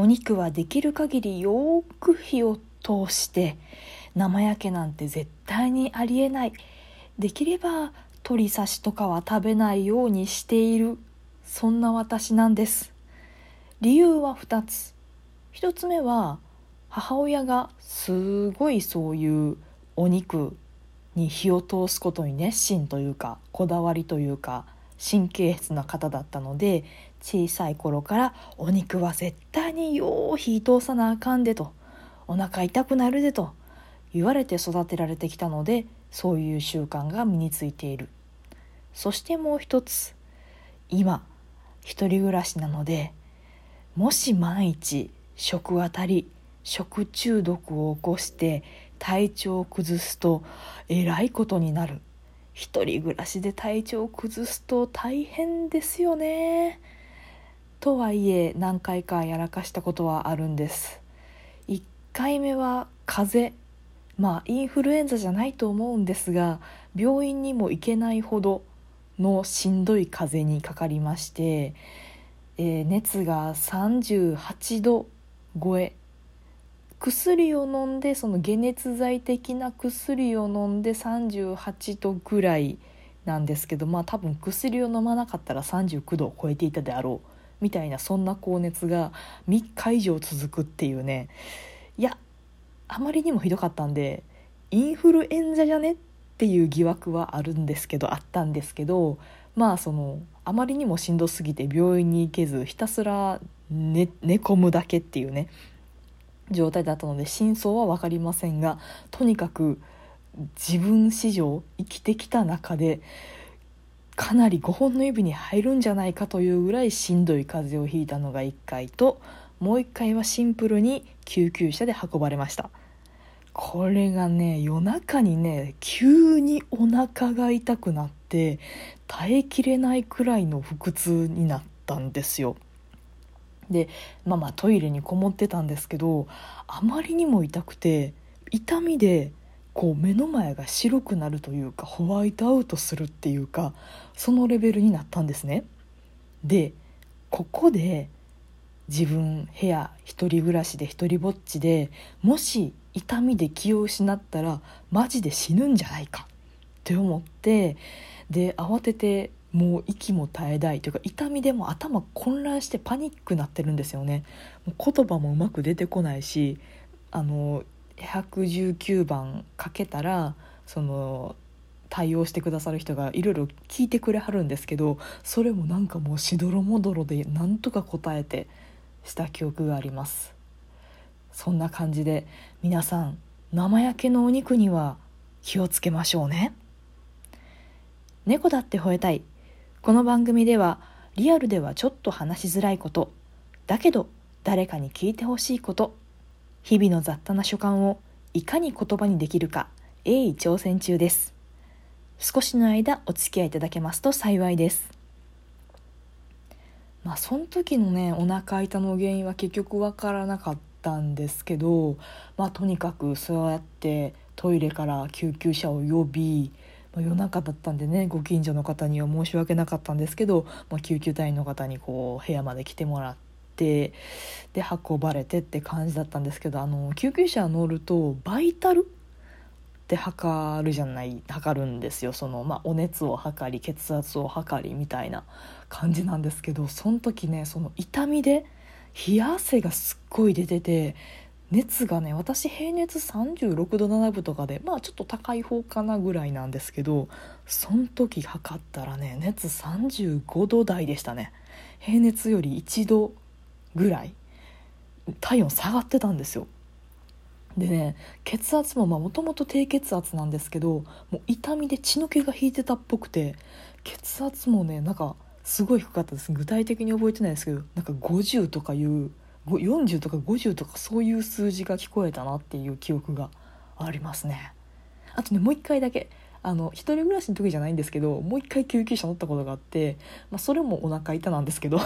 お肉はできる限りよく火を通して生焼けなんて絶対にありえない。できれば鶏刺しとかは食べないようにしている。そんな私なんです。理由は2つ。1つ目は母親がすごいそういうお肉に火を通すことに熱心というかこだわりというか神経質な方だったので小さい頃からお肉は絶対によう火通さなあかんでとお腹痛くなるでと言われて育てられてきたのでそういう習慣が身についている。そしてもう一つ今一人暮らしなのでもし万一食当たり食中毒を起こして体調を崩すとえらいことになる。一人暮らしで体調を崩すと大変ですよね。とはいえ何回かやらかしたことはあるんです。1回目は風邪まあインフルエンザじゃないと思うんですが病院にも行けないほどのしんどい風邪にかかりまして、えー、熱が38度超え薬を飲んでその解熱剤的な薬を飲んで38度ぐらいなんですけどまあ多分薬を飲まなかったら39度を超えていたであろう。みたいなそんな高熱が3日以上続くっていうね。いやあまりにもひどかったんでインフルエンザじゃねっていう疑惑はあるんですけどあったんですけどまあそのあまりにもしんどすぎて病院に行けずひたすら寝寝込むだけっていうね状態だったので真相は分かりませんがとにかく自分史上生きてきた中でかなり5本の指に入るんじゃないかというぐらいしんどい風邪をひいたのが1回ともう1回はシンプルに救急車で運ばれました。これがね夜中にね急にお腹が痛くなって耐えきれないくらいの腹痛になったんですよ。でまあまあトイレにこもってたんですけどあまりにも痛くて痛みでこう目の前が白くなるというかホワイトアウトするっていうかそのレベルになったんですね。でここで自分部屋一人暮らしで一人ぼっちでもし痛みで気を失ったらマジで死ぬんじゃないかって思ってで慌ててもう息も絶えないというか痛みでも頭混乱してパニックになってるんですよね。もう言葉もうまく出てこないしあの119番かけたらその対応してくださる人がいろいろ聞いてくれはるんですけどそれもなんかもうしどろもどろでなんとか答えてした記憶があります。そんな感じで皆さん生焼けのお肉には気をつけましょうね。猫だって吠えたい。この番組ではリアルではちょっと話しづらいことだけど誰かに聞いてほしいこと日々の雑多な所感をいかに言葉にできるか鋭意挑戦中です。少しの間お付き合いいただけますと幸いです。まあその時のねお腹痛の原因は結局わからなかったんですけどまあとにかくそうやってトイレから救急車を呼びま夜中だったんでねご近所の方には申し訳なかったんですけど、まあ、救急隊員の方にこう部屋まで来てもらってで運ばれてって感じだったんですけどあの救急車乗るとバイタルって測るじゃない測るんですよ。その、まあ、お熱を測り血圧を測りみたいな感じなんですけどその時ねその痛みで冷や汗がすっごい出てて熱がね私平熱36度7分とかでまあちょっと高い方かなぐらいなんですけどその時測ったらね熱35度台でしたね。平熱より1度ぐらい体温下がってたんですよ。でね血圧ももともと低血圧なんですけどもう痛みで血の気が引いてたっぽくて血圧もねなんかすごい低かったです。具体的に覚えてないですけどなんか50とかいう40とか50とかそういう数字が聞こえたなっていう記憶がありますね。あとねもう一回だけあの一人暮らしの時じゃないんですけどもう一回救急車乗ったことがあって、まあ、それもお腹痛なんですけど。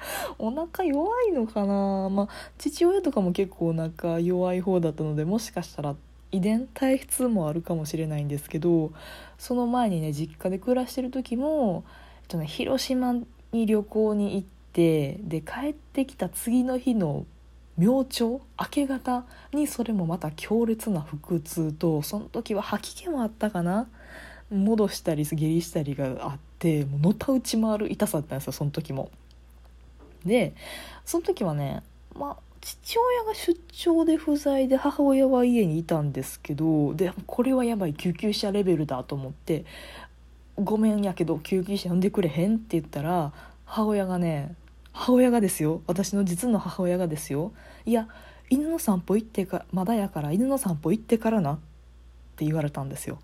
お腹弱いのかな？まあ父親とかも結構お腹弱い方だったのでもしかしたら遺伝体質もあるかもしれないんですけどその前にね実家で暮らしてる時も、えっとね、広島に旅行に行ってで帰ってきた次の日の明朝明け方にそれもまた強烈な腹痛とその時は吐き気もあったかな？戻したり下痢したりがあってもうのたうち回る痛さだったんですよその時も。でその時はねまあ父親が出張で不在で母親は家にいたんですけどでこれはやばい救急車レベルだと思って「ごめんやけど救急車呼んでくれへん?」って言ったら母親がね母親がですよ私の実の母親がですよ「いや犬の散歩行ってかまだやから犬の散歩行ってからな」って言われたんですよ。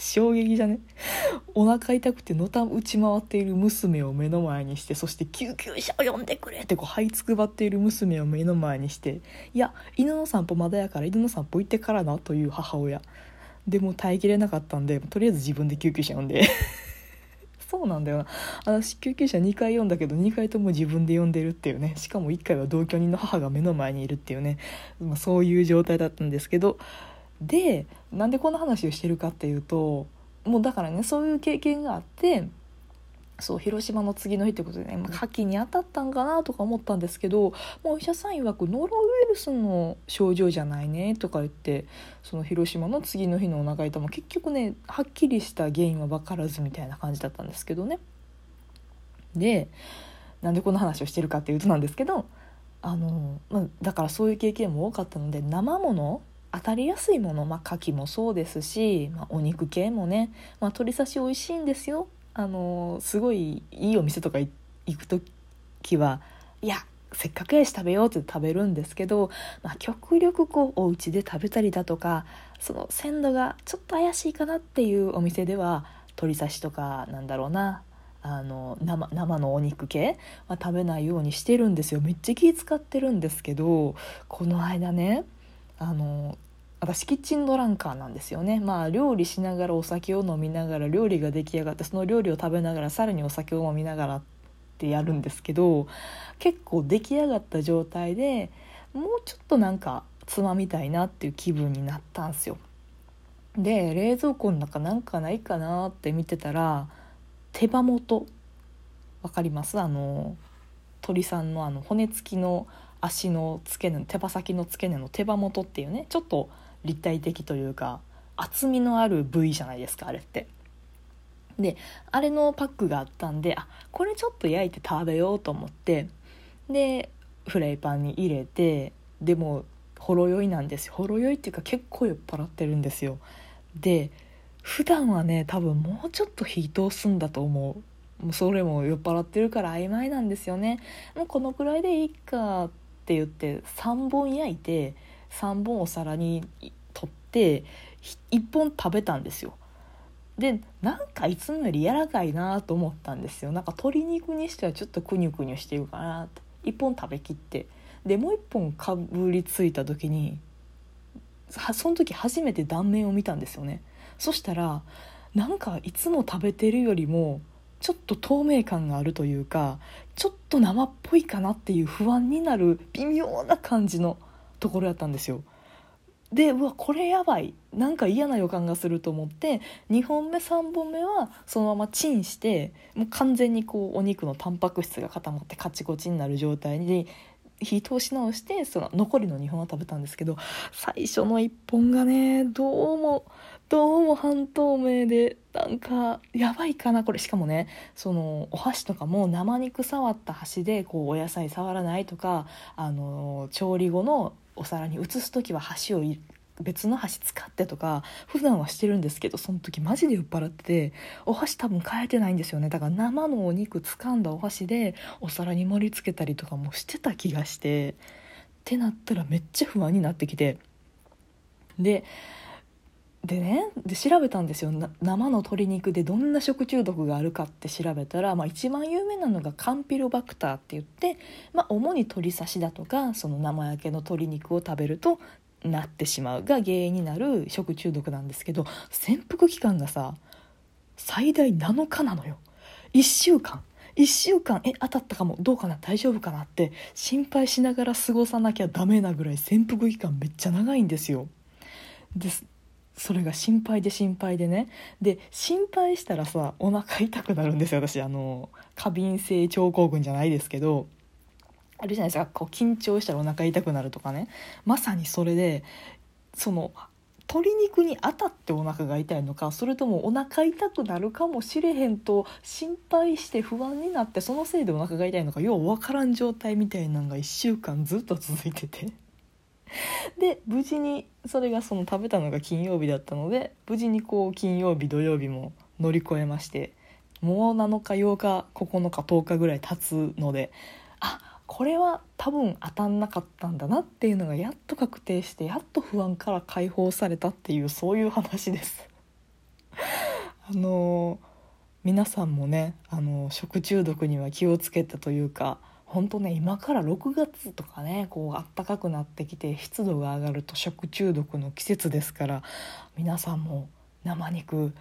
衝撃じゃね？お腹痛くてのた打ち回っている娘を目の前にしてそして救急車を呼んでくれってこう這いつくばっている娘を目の前にしていや犬の散歩まだやから犬の散歩行ってからなという母親。でも耐えきれなかったんでとりあえず自分で救急車呼んで。そうなんだよな。私救急車2回呼んだけど2回とも自分で呼んでるっていうね。しかも1回は同居人の母が目の前にいるっていうね、まあ、そういう状態だったんですけどでなんでこんな話をしてるかっていうともうだからねそういう経験があってそう広島の次の日ってことでね、まあ、牡蠣に当たったんかなとか思ったんですけど、まあ、お医者さん曰くノロウイルスの症状じゃないねとか言ってその広島の次の日のお腹痛も結局ねはっきりした原因は分からずみたいな感じだったんですけどね。でなんでこんな話をしてるかっていうとなんですけどあの、まあ、だからそういう経験も多かったので生もの当たりやすいもの、まあ、牡蠣もそうですし、まあ、お肉系もね、まあ、鶏刺し美味しいんですよ。あのすごいいいお店とか行く時はいやせっかくやし食べようって食べるんですけど、まあ、極力こうお家で食べたりだとかその鮮度がちょっと怪しいかなっていうお店では鶏刺しとかなんだろうなあの生生のお肉系は食べないようにしてるんですよ。めっちゃ気使ってるんですけどこの間ねあの私キッチンドランカーなんですよね。まあ料理しながらお酒を飲みながら料理が出来上がってその料理を食べながらさらにお酒を飲みながらってやるんですけど結構出来上がった状態でもうちょっとなんかつまみたいなっていう気分になったんですよ。で冷蔵庫の中なんかないかなって見てたら手羽元。わかります？あの鳥さんのあの骨付きの足の付け根手羽先の付け根の手羽元っていうねちょっと立体的というか厚みのある部位じゃないですかあれって。であれのパックがあったんであこれちょっと焼いて食べようと思ってでフライパンに入れてでもほろ酔いなんですよ。ほろ酔いっていうか結構酔っ払ってるんですよ。で普段はね多分もうちょっと火通すんだと思う。もうそれも酔っ払ってるから曖昧なんですよね。もうこのくらいでいいかっって言って3本焼いて3本お皿に取って1本食べたんですよ。でなんかいつもより柔らかいなと思ったんですよ。なんか鶏肉にしてはちょっとくにゅくにゅしてるかなって。1本食べきって。でもう1本かぶりついた時にその時初めて断面を見たんですよね。そしたらなんかいつも食べてるよりもちょっと透明感があるというかちょっと生っぽいかなっていう不安になる微妙な感じのところやったんですよ。でうわこれやばいなんか嫌な予感がすると思って2本目3本目はそのままチンしてもう完全にこうお肉のタンパク質が固まってカチコチになる状態に火通し直してその残りの2本は食べたんですけど最初の1本がねどうもどうも半透明でなんかやばいかなこれ。しかもねそのお箸とかも生肉触った箸でこうお野菜触らないとかあの調理後のお皿に移す時は箸を別の箸使ってとか普段はしてるんですけどその時マジで酔っ払っててお箸多分変えてないんですよね。だから生のお肉掴んだお箸でお皿に盛り付けたりとかもしてた気がしてってなったらめっちゃ不安になってきて。ででねで調べたんですよ。生の鶏肉でどんな食中毒があるかって調べたら、まあ、一番有名なのがカンピロバクターって言って、まあ、主に鶏刺しだとかその生焼けの鶏肉を食べるとなってしまうが原因になる食中毒なんですけど潜伏期間がさ最大7日なのよ。1週間。1週間え当たったかも。どうかな？大丈夫かなって心配しながら過ごさなきゃダメなぐらい潜伏期間めっちゃ長いんですよ。ですそれが心配で心配でね。で心配したらさお腹痛くなるんですよ私。あの過敏性腸候群じゃないですけど。あるじゃないですか。こう緊張したらお腹痛くなるとかね。まさにそれでその鶏肉に当たってお腹が痛いのかそれともお腹痛くなるかもしれへんと心配して不安になってそのせいでお腹が痛いのかよう分からん状態みたいなのが1週間ずっと続いてて。で無事にそれがその食べたのが金曜日だったので無事にこう金曜日土曜日も乗り越えましてもう7日8日9日10日ぐらい経つのであこれは多分当たんなかったんだなっていうのがやっと確定してやっと不安から解放されたっていうそういう話です。あの皆さんもねあの食中毒には気をつけてというか本当ね今から6月とかねこう暖かくなってきて湿度が上がると食中毒の季節ですから皆さんも生肉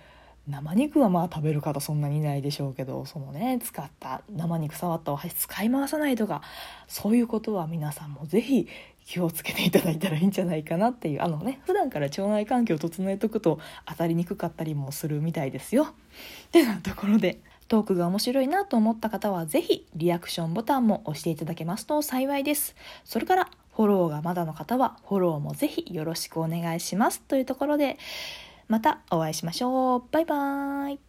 生肉はまあ食べる方そんなにいないでしょうけどそのね使った生肉触ったお箸使い回さないとかそういうことは皆さんも是非気をつけていただいたらいいんじゃないかなっていうあのね普段から腸内環境を整えとくと当たりにくかったりもするみたいですよ。ってなところでトークが面白いなと思った方はぜひリアクションボタンも押していただけますと幸いです。それからフォローがまだの方はフォローもぜひよろしくお願いしますというところでまたお会いしましょう。バイバーイ。